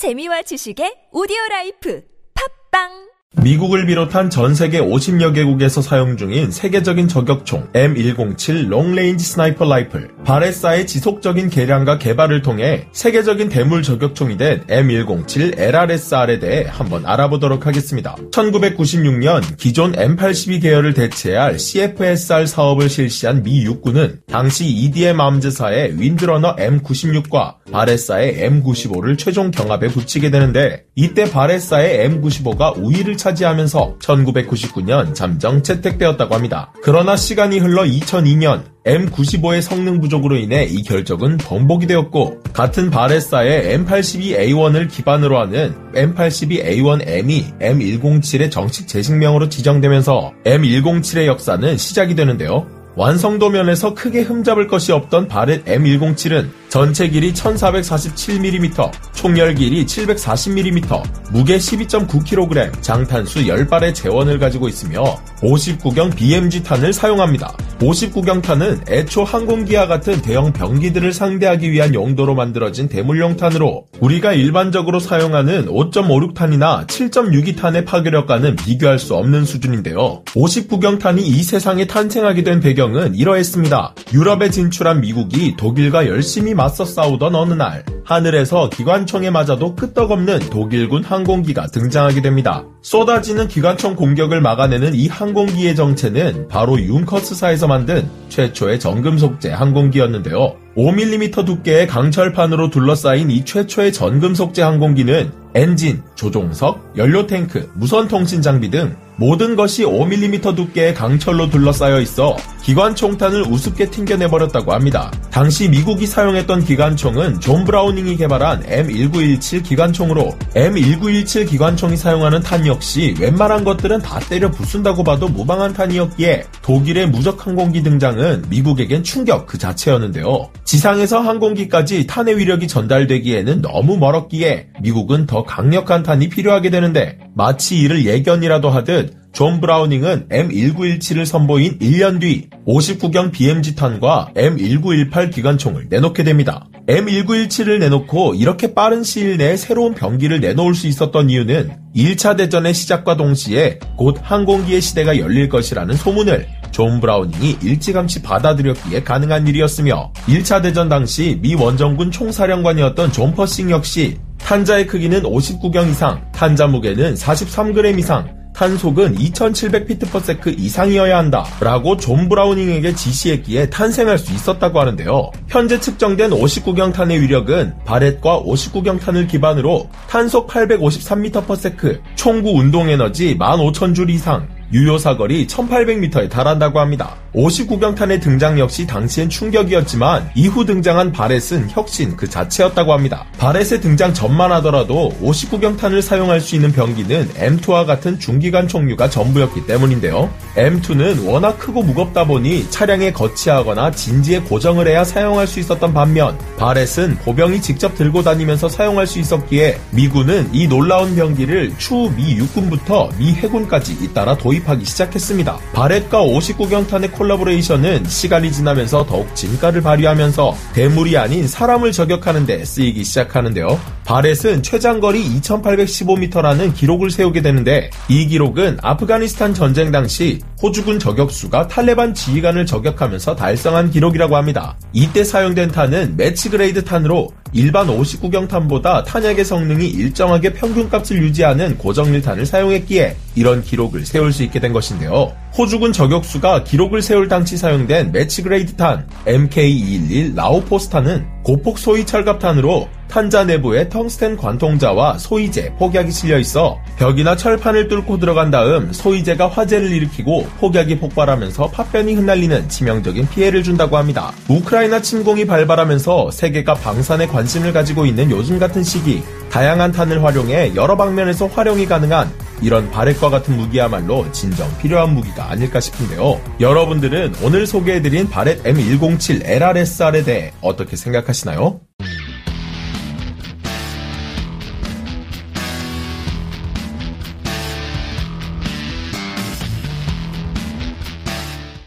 재미와 지식의 오디오 life 팟빵! 미국을 비롯한 전 세계 50여 개국에서 사용 중인 세계적인 저격총 M107 Long Range Sniper Rifle 바레사의 지속적인 개량과 개발을 통해 세계적인 대물 저격총이 된 M107 LRSR에 대해 한번 알아보도록 하겠습니다. 1996년 기존 M82 계열을 대체할 CFSR 사업을 실시한 미 육군은 당시 EDM 암즈사의 윈드러너 M96과 바레사의 M95를 최종 경합에 붙이게 되는데 이때 바레사의 M95가 우위를 차지하면서 1999년 잠정 채택되었다고 합니다. 그러나 시간이 흘러 2002년 M95의 성능 부족으로 인해 이 결정은 번복이 되었고 같은 바레사의 M82A1을 기반으로 하는 M82A1M이 M107의 정식 제식명으로 지정되면서 M107의 역사는 시작이 되는데요. 완성도 면에서 크게 흠잡을 것이 없던 바렛 M107은 전체 길이 1447mm, 총열 길이 740mm, 무게 12.9kg, 장탄수 10발의 재원을 가지고 있으며 59경 BMG탄을 사용합니다. 59경탄은 애초 항공기와 같은 대형 병기들을 상대하기 위한 용도로 만들어진 대물용탄으로 우리가 일반적으로 사용하는 5.56탄이나 7.62탄의 파괴력과는 비교할 수 없는 수준인데요. 59경탄이 이 세상에 탄생하게 된 배경 은 이러했습니다. 유럽에 진출한 미국이 독일과 열심히 맞서 싸우던 어느 날 하늘에서 기관총에 맞아도 끄떡없는 독일군 항공기가 등장하게 됩니다. 쏟아지는 기관총 공격을 막아내는 이 항공기의 정체는 바로 융커스사에서 만든 최초의 전금속제 항공기였는데요. 5mm 두께의 강철판으로 둘러싸인 이 최초의 전금속제 항공기는 엔진, 조종석, 연료탱크, 무선통신 장비 등 모든 것이 5mm 두께의 강철로 둘러싸여 있어 기관 총탄을 우습게 튕겨내버렸다고 합니다. 당시 미국이 사용했던 기관총은 존 브라우닝이 개발한 M1917 기관총으로 M1917 기관총이 사용하는 탄 역시 웬만한 것들은 다 때려 부순다고 봐도 무방한 탄이었기에 독일의 무적 항공기 등장은 미국에겐 충격 그 자체였는데요. 지상에서 항공기까지 탄의 위력이 전달되기에는 너무 멀었기에 미국은 더 강력한 탄이 필요하게 되는데 마치 이를 예견이라도 하듯 존 브라우닝은 M1917을 선보인 1년 뒤 50구경 BMG탄과 M1918 기관총을 내놓게 됩니다. M1917을 내놓고 이렇게 빠른 시일 내에 새로운 병기를 내놓을 수 있었던 이유는 1차 대전의 시작과 동시에 곧 항공기의 시대가 열릴 것이라는 소문을 존 브라우닝이 일찌감치 받아들였기에 가능한 일이었으며 1차 대전 당시 미 원정군 총사령관이었던 존 퍼싱 역시 탄자의 크기는 50구경 이상, 탄자 무게는 43g 이상, 탄속은 2700feet per sec 이상이어야 한다. 라고 존 브라우닝에게 지시했기에 탄생할 수 있었다고 하는데요. 현재 측정된 50구경 탄의 위력은 바렛과 50구경 탄을 기반으로 탄속 853m/s, 총구 운동 에너지 15,000줄 이상, 유효 사거리 1800m에 달한다고 합니다. 59경탄의 등장 역시 당시엔 충격이었지만 이후 등장한 바렛은 혁신 그 자체였다고 합니다. 바렛의 등장 전만 하더라도 59경탄을 사용할 수 있는 병기는 M2와 같은 중기관 총류가 전부였기 때문인데요. M2는 워낙 크고 무겁다 보니 차량에 거치하거나 진지에 고정을 해야 사용할 수 있었던 반면 바렛은 보병이 직접 들고 다니면서 사용할 수 있었기에 미군은 이 놀라운 병기를 추후 미 육군부터 미 해군까지 잇따라 도입하기 시작했습니다. 바렛과 59경탄의 콜라보레이션은 시간이 지나면서 더욱 진가를 발휘하면서 대물이 아닌 사람을 저격하는 데 쓰이기 시작하는데요. 바렛은 최장거리 2815m라는 기록을 세우게 되는데 이 기록은 아프가니스탄 전쟁 당시 호주군 저격수가 탈레반 지휘관을 저격하면서 달성한 기록이라고 합니다. 이때 사용된 탄은 match grade 탄으로 일반 50구경 탄보다 탄약의 성능이 일정하게 평균값을 유지하는 고정밀탄을 사용했기에 이런 기록을 세울 수 있게 된 것인데요. 호주군 저격수가 기록을 세울 당시 사용된 match grade 탄 MK211 라우포스탄은 고폭 소이 철갑탄으로 탄자 내부에 텅스텐 관통자와 소이제, 폭약이 실려 있어 벽이나 철판을 뚫고 들어간 다음 소이제가 화재를 일으키고 폭약이 폭발하면서 파편이 흩날리는 치명적인 피해를 준다고 합니다. 우크라이나 침공이 발발하면서 세계가 방산에 관심을 가지고 있는 요즘 같은 시기 다양한 탄을 활용해 여러 방면에서 활용이 가능한 이런 바렛과 같은 무기야말로 진정 필요한 무기가 아닐까 싶은데요. 여러분들은 오늘 소개해드린 바렛 M107 LRSR에 대해 어떻게 생각하시나요?